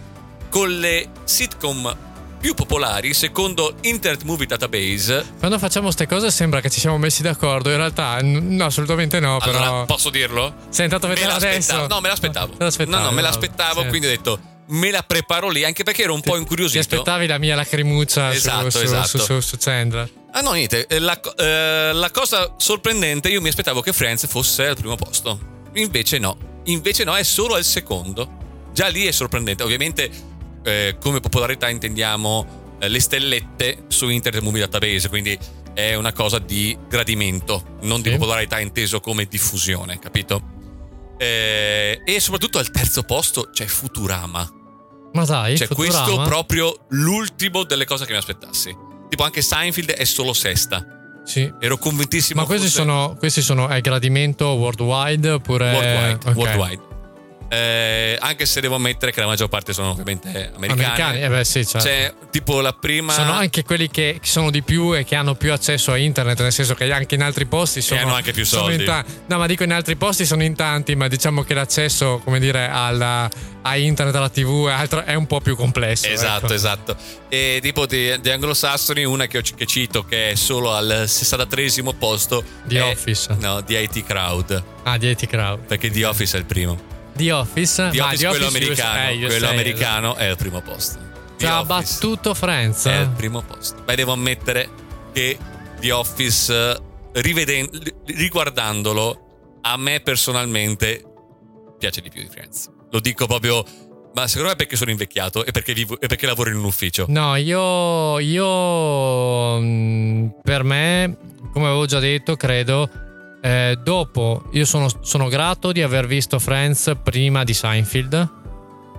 con le sitcom più popolari secondo Internet Movie Database. Quando facciamo queste cose sembra che ci siamo messi d'accordo, in realtà no, assolutamente no, però... Allora, posso dirlo? Sei andato a vedere l'aspettavo. adesso? No, me l'aspettavo. Te l'aspettavi, no, no, me l'aspettavo, sì. quindi ho detto me la preparo lì, anche perché ero un po' Ti incuriosito. aspettavi la mia lacrimuccia Esatto, su, esatto. su, su, su Chandler. Ah no, niente, eh, la, eh, la cosa sorprendente, io mi aspettavo che Friends fosse al primo posto. Invece no, invece no, è solo al secondo. Già lì è sorprendente. Ovviamente eh, come popolarità intendiamo eh, le stellette su Internet Movie Database, quindi è una cosa di gradimento, non di Sì. popolarità inteso come diffusione, capito? Eh, e soprattutto al terzo posto c'è Futurama. Ma dai, Cioè, Futurama? questo proprio l'ultimo delle cose che mi aspettassi. Tipo, anche Seinfeld è solo sesta. Sì. Ero convintissimo. Ma questi fosse sono, questi sono è gradimento worldwide oppure... worldwide. ok. worldwide. Eh, anche se devo ammettere che la maggior parte sono ovviamente americani. Americani, eh beh sì, certo. C'è tipo la prima. Sono anche quelli che sono di più e che hanno più accesso a internet, nel senso che anche in altri posti sono, hanno anche più soldi. ta- no, ma dico in altri posti sono in tanti, ma diciamo che l'accesso, come dire, alla- a internet, alla TV e altro è un po' più complesso. Esatto, ecco. esatto. E tipo di, di anglosassoni, una che, che cito che è solo al 63 posto. È- Office. No, di IT Crowd. Ah, di IT Crowd. Perché The Office è il primo. The Office, The ma Office, The quello Office americano. eh, io quello americano è al primo posto. Ha battuto Friends. È al primo posto. Beh, devo ammettere che The Office, eh, riguardandolo, a me personalmente piace di più di Friends. Lo dico proprio. Ma secondo me è perché sono invecchiato e perché, vivo, e perché lavoro in un ufficio. No, io, io mm, per me, come avevo già detto, credo, eh, dopo io sono, sono grato di aver visto Friends prima di Seinfeld,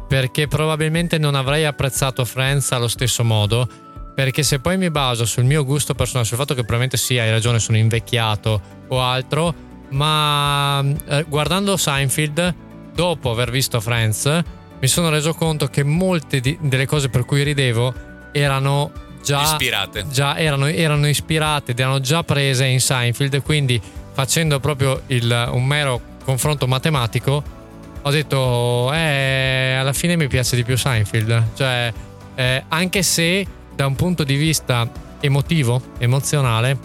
perché probabilmente non avrei apprezzato Friends allo stesso modo, perché se poi mi baso sul mio gusto personale, sul fatto che probabilmente sì, hai ragione, sono invecchiato o altro, ma eh, guardando Seinfeld, dopo aver visto Friends, mi sono reso conto che molte di- delle cose per cui ridevo erano già Ispirate. già erano, erano ispirate ed erano già prese in Seinfeld, quindi facendo proprio il- un mero confronto matematico, ho detto, eh, alla fine mi piace di più Seinfeld. Cioè, eh, anche se da un punto di vista emotivo, emozionale,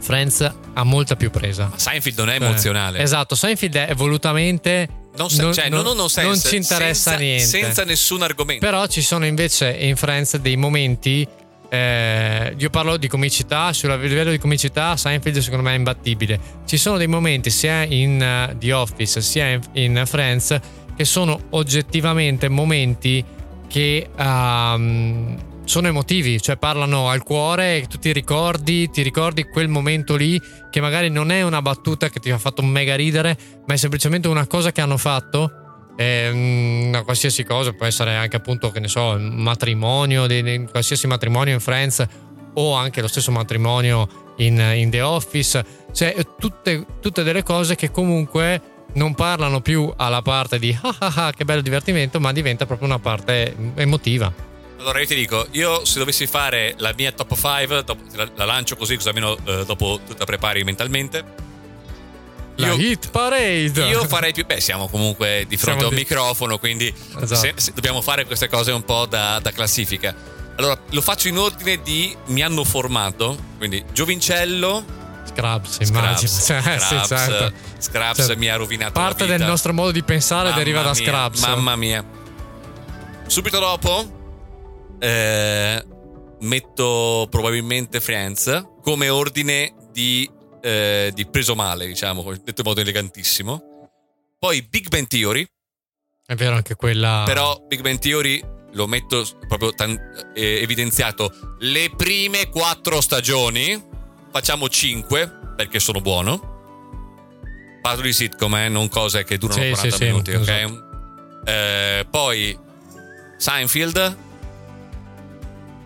Friends ha molta più presa. Ma Seinfeld non è Cioè, emozionale. Esatto, Seinfeld è volutamente... Non, cioè, non, non, non sense, ci interessa senza, niente. Senza nessun argomento. Però ci sono invece in Friends dei momenti. Eh, io parlo di comicità, sul livello di comicità Seinfeld secondo me è imbattibile. Ci sono dei momenti sia in eh, The Office sia in, in Friends che sono oggettivamente momenti che ehm, sono emotivi, cioè parlano al cuore tu ti ricordi, ti ricordi quel momento lì che magari non è una battuta che ti ha fatto mega ridere, ma è semplicemente una cosa che hanno fatto una qualsiasi cosa, può essere anche appunto, che ne so, un matrimonio, di, di- qualsiasi matrimonio in Friends o anche lo stesso matrimonio in, in The Office, cioè tutte, tutte delle cose che comunque non parlano più alla parte di ah ah ah che bello divertimento, ma diventa proprio una parte emotiva. Allora io ti dico, io se dovessi fare la mia top 5, la, la lancio così, così almeno eh, dopo tu la prepari mentalmente. La Io- hit parade. Io farei più. Beh, siamo comunque di fronte Siamo a un di- microfono, quindi Esatto. se- se dobbiamo fare queste cose un po' da, da classifica. Allora, lo faccio in ordine di mi hanno formato. Quindi Giovincello, Scrubs, immagino. [laughs] Scrubs, sì, Scrubs, certo. Scrubs Cioè, mi ha rovinato la Parte del nostro modo di pensare Mamma deriva da mia, Scrubs. Mamma mia. Subito dopo eh, metto probabilmente Friends come ordine di, eh, di preso male, diciamo, detto in modo elegantissimo. Poi Big Bang Theory, È vero anche quella. però Big Bang Theory lo metto proprio tan- eh, evidenziato le prime quattro stagioni, facciamo cinque perché sono buono. Parlo di sitcom, eh, non cose che durano Sì, 40 sì, sì, minuti, ok? esatto. Eh, poi Seinfeld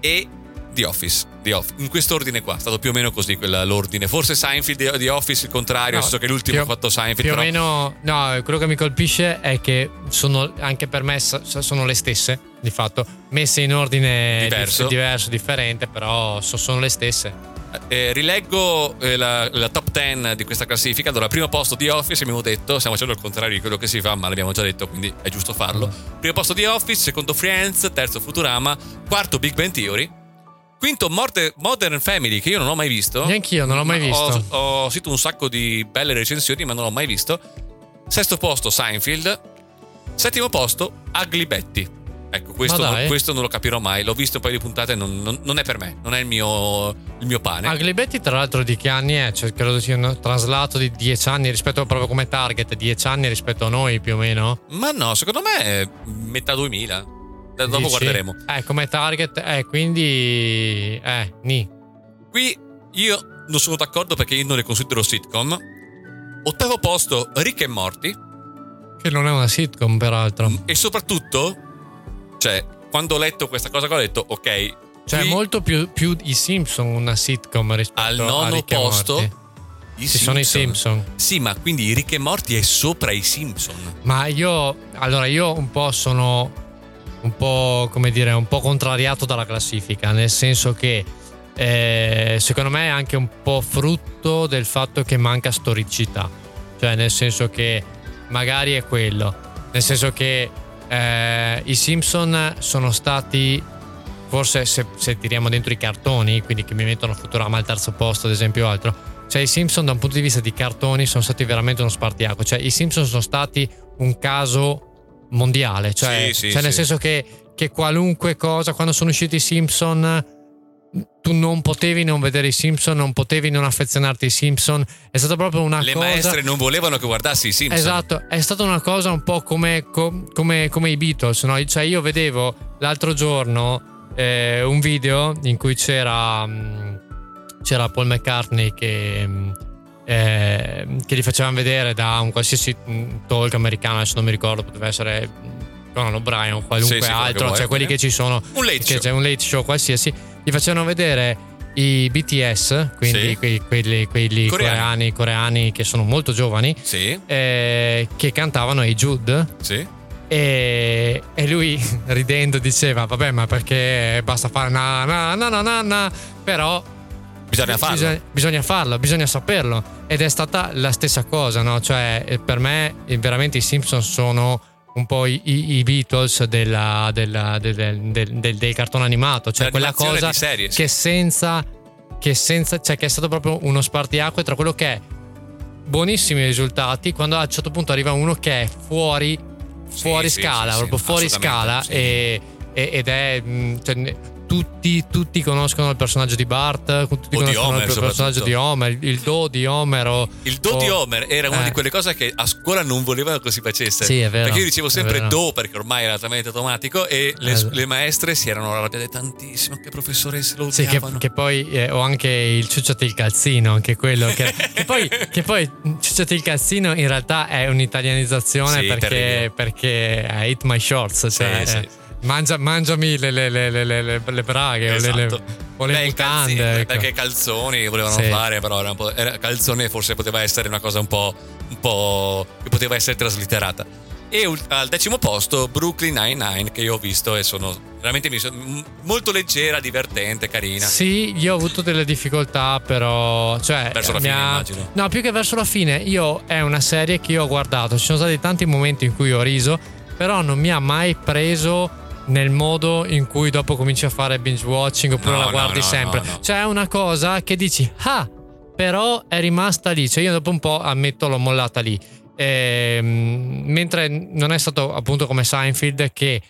e The Office. The Off- In quest'ordine qua, è stato più o meno così quella- l'ordine. Forse Seinfeld The Office il contrario, No, senso che l'ultimo ha fatto Seinfeld. Più o però- meno, no, quello che mi colpisce è che sono anche per me sono le stesse, di fatto, messe in ordine Diverso. diverso differente, però so- sono le stesse. Eh, rileggo eh, la, la top 10 di questa classifica. Allora, primo posto The Office, abbiamo detto, stiamo facendo il contrario di quello che si fa, ma l'abbiamo già detto, quindi è giusto farlo. Primo posto The Office, secondo Friends, terzo Futurama, quarto Big Bang Theory, quinto Morte- Modern Family, che io non ho mai visto. Neanch'io, non l'ho mai Ma visto. Ho, ho sentito un sacco di belle recensioni, ma non l'ho mai visto. Sesto posto Seinfeld, settimo posto Ugly Betty. Ecco, questo, dai. questo non lo capirò mai. L'ho visto un paio di puntate, non, non- non è per me, non è il mio, il mio pane. Ugly Betty, tra l'altro, di che anni è? Cioè, credo sia un traslato di 10 anni rispetto proprio come target, 10 anni rispetto a noi più o meno. Ma no, secondo me è metà 2000. Da- Dopo Dici? guarderemo. Eh, come target, eh, quindi. Eh, ni. Qui io non sono d'accordo perché io non le considero sitcom. Ottavo posto Rick e Morty. Che non è una sitcom, peraltro. E soprattutto, cioè, quando ho letto questa cosa qua ho detto, ok. Cioè, qui molto più, più i Simpson una sitcom rispetto al a nono posto Ci sono i Simpson. Sì, ma quindi Rick e Morty è sopra i Simpson. Ma io, allora, io un po' sono un po', come dire, un po' contrariato dalla classifica, nel senso che eh, secondo me è anche un po' frutto del fatto che manca storicità. Cioè, nel senso che magari è quello. Nel senso che eh, i Simpson sono stati, forse se, se tiriamo dentro i cartoni, quindi che mi mettono Futurama al terzo posto, ad esempio, o altro. Cioè, i Simpson, da un punto di vista di cartoni, sono stati veramente uno spartiacque. Cioè, i Simpson sono stati un caso mondiale. Cioè, Sì, sì, cioè nel sì. senso che, che qualunque cosa, quando sono usciti i Simpson, tu non potevi non vedere i Simpson, non potevi non affezionarti ai Simpson. È stata proprio una Le cosa. maestre non volevano che guardassi i Simpson. Esatto, è stata una cosa un po' come, co- come- come i Beatles, no? Cioè io vedevo l'altro giorno eh, un video in cui c'era, mh, c'era Paul McCartney che, mh, eh, che li facevano vedere da un qualsiasi mh, talk americano, adesso non mi ricordo, poteva essere mh, Conan O'Brien o qualunque Sì, sì, che altro, vuoi, cioè quelli che ci sono, Un late che show. c'è un late show qualsiasi, gli facevano vedere i BTS, quindi Sì. quei- quelli, quelli Coreani. coreani, coreani che sono molto giovani, eh, che cantavano i Jude sì. e, e lui [laughs] ridendo diceva vabbè ma perché basta fare na na na na na, na", però Bisogna farlo. bisogna, bisogna farlo bisogna saperlo ed è stata la stessa cosa no? cioè eh, per me eh, veramente i Simpson sono un po' i, i- Beatles della- della- del, del- del- del- cartone animato cioè quella cosa serie, che senza che senza cioè che è stato proprio uno spartiacque tra quello che è buonissimi risultati quando a un certo punto arriva uno che è fuori fuori sì, scala sì, sì, proprio fuori scala e, ed è mh, cioè, tutti, tutti conoscono il personaggio di Bart tutti O di conoscono Homer, il personaggio di Homer il, do di Homer o- Il do di o- Homer era una Oh. eh. di quelle cose che a scuola non volevano che si facesse. Sì, è vero, Perché io dicevo sempre do perché ormai era talmente automatico e le, Eh. le maestre si erano arrabbiate tantissimo che professoresse lo Sì, che, odiavano. che poi eh, ho anche il ciucciati il calzino, anche quello. Che, che poi, che poi ciucciati il calzino in realtà è un'italianizzazione Sì, perché, perché è Eat My Shorts, cioè sì, eh, sì. Mangia- mangiami le, le- le- le- le- le- le braghe o le- le, Esatto. o le Beh, mutande. calzini, ecco. Perché calzoni volevano Sì. fare, però era un po', era- calzone forse poteva essere una cosa un po', un po' che poteva essere traslitterata. E al decimo posto Brooklyn Nine-Nine che io ho visto e sono veramente sono- molto leggera, divertente, carina. Sì, io ho avuto delle difficoltà, però. Cioè, Verso la fine, ha- immagino. No, più che verso la fine, io è una serie che io ho guardato. Ci sono stati tanti momenti in cui ho riso, però non mi ha mai preso nel modo in cui dopo cominci a fare binge watching oppure No, la guardi no, sempre. no, no. Cioè, è una cosa che dici, ah, però è rimasta lì. Cioè, io dopo un po' ammetto l'ho mollata lì. Ehm, mentre non è stato appunto come Seinfeld che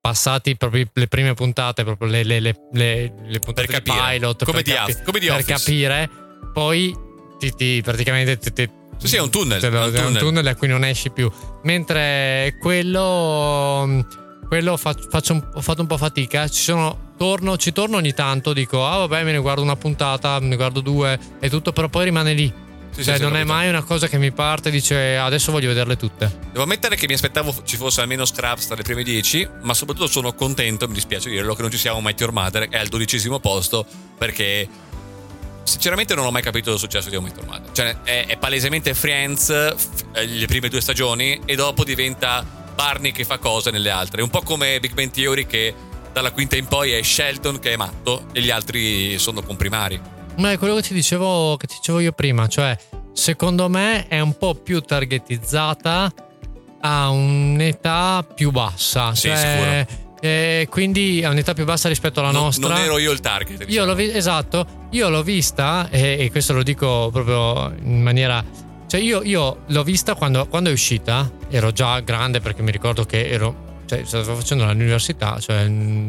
passati proprio le prime puntate, proprio le, le- le- le- puntate Per capire. pilot Come per, Office- come per capire, poi ti, ti- praticamente ti, ti- Sì, sì, è un tunnel, lo- è un tunnel da cui non esci più. Mentre quello, quello fa- faccio un- ho fatto un po' fatica. Ci sono, torno, ci torno ogni tanto, dico, ah vabbè, me ne guardo una puntata, me ne guardo due e tutto, però poi rimane lì. Sì, cioè, sì, non è mai una cosa che mi parte e dice adesso voglio vederle tutte. Devo ammettere che mi aspettavo ci fosse almeno Scraps tra le prime 10, ma soprattutto sono contento, mi dispiace dirlo, che non ci siamo Mighty Your Mother, è al dodicesimo posto, perché sinceramente non ho mai capito il successo di How I Met Your Mother. Cioè, è, è palesemente Friends f- eh, le prime due stagioni e dopo diventa Barney che fa cose nelle altre. Un po' come Big Bang Theory che dalla quinta in poi è Sheldon che è matto e gli altri sono comprimari. Ma è quello che ti dicevo, che ti dicevo io prima, cioè secondo me è un po' più targetizzata a un'età più bassa. Sì, cioè, eh, quindi a un'età più bassa rispetto alla Non- nostra. Non ero io il target. Io diciamo. l'ho vi- esatto, io l'ho vista e, e questo lo dico proprio in maniera... Cioè io, io l'ho vista quando, quando è uscita, ero già grande perché mi ricordo che ero... Cioè, stavo facendo l'università, cioè...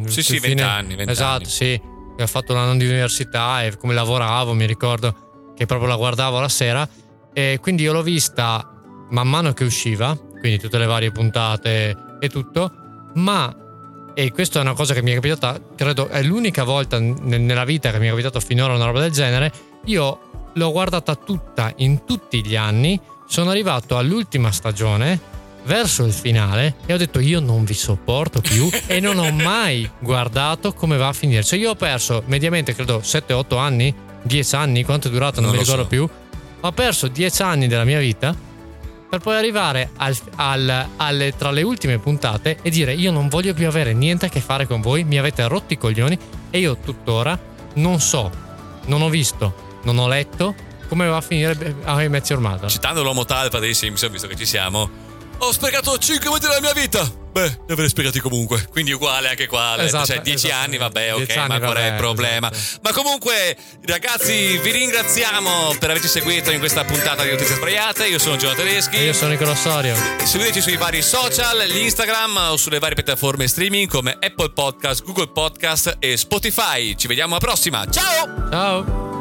Sì, sì, vent'anni, vent'anni. Esatto, sì. Ho fatto l'anno di università e come lavoravo mi ricordo che proprio la guardavo la sera e quindi io l'ho vista man mano che usciva, quindi tutte le varie puntate e tutto, ma e questa è una cosa che mi è capitata, credo è l'unica volta nella vita che mi è capitato finora una roba del genere. Io l'ho guardata tutta in tutti gli anni, sono arrivato all'ultima stagione, verso il finale, e ho detto io non vi sopporto più [laughs] e non ho mai guardato come va a finire. Cioè io ho perso mediamente credo 7-8 anni, 10 anni, quanto è durato non, Non mi ricordo so. più. Ho perso 10 anni della mia vita per poi arrivare al- al- alle- tra le ultime puntate e dire io non voglio più avere niente a che fare con voi, mi avete rotti i coglioni e io tuttora non so, non ho visto, non ho letto come va a finire a I Met Your Mother. Citando l'uomo talpa dei Simpson, visto che ci siamo, ho sprecato 5 minuti della mia vita. Beh, li avrei sprecati comunque. Quindi uguale anche qua. Esatto, cioè, 10 esatto. anni, vabbè, ok, 10 anni, ma qual è il problema? esatto. Ma comunque, ragazzi, vi ringraziamo per averci seguito in questa puntata di Notizie Sbagliate. Io sono Giorgio Tedeschi. Io sono Nicola Sorio. Seguiteci sui vari social, l'Instagram o sulle varie piattaforme streaming come Apple Podcast, Google Podcast e Spotify. Ci vediamo alla prossima. Ciao! Ciao!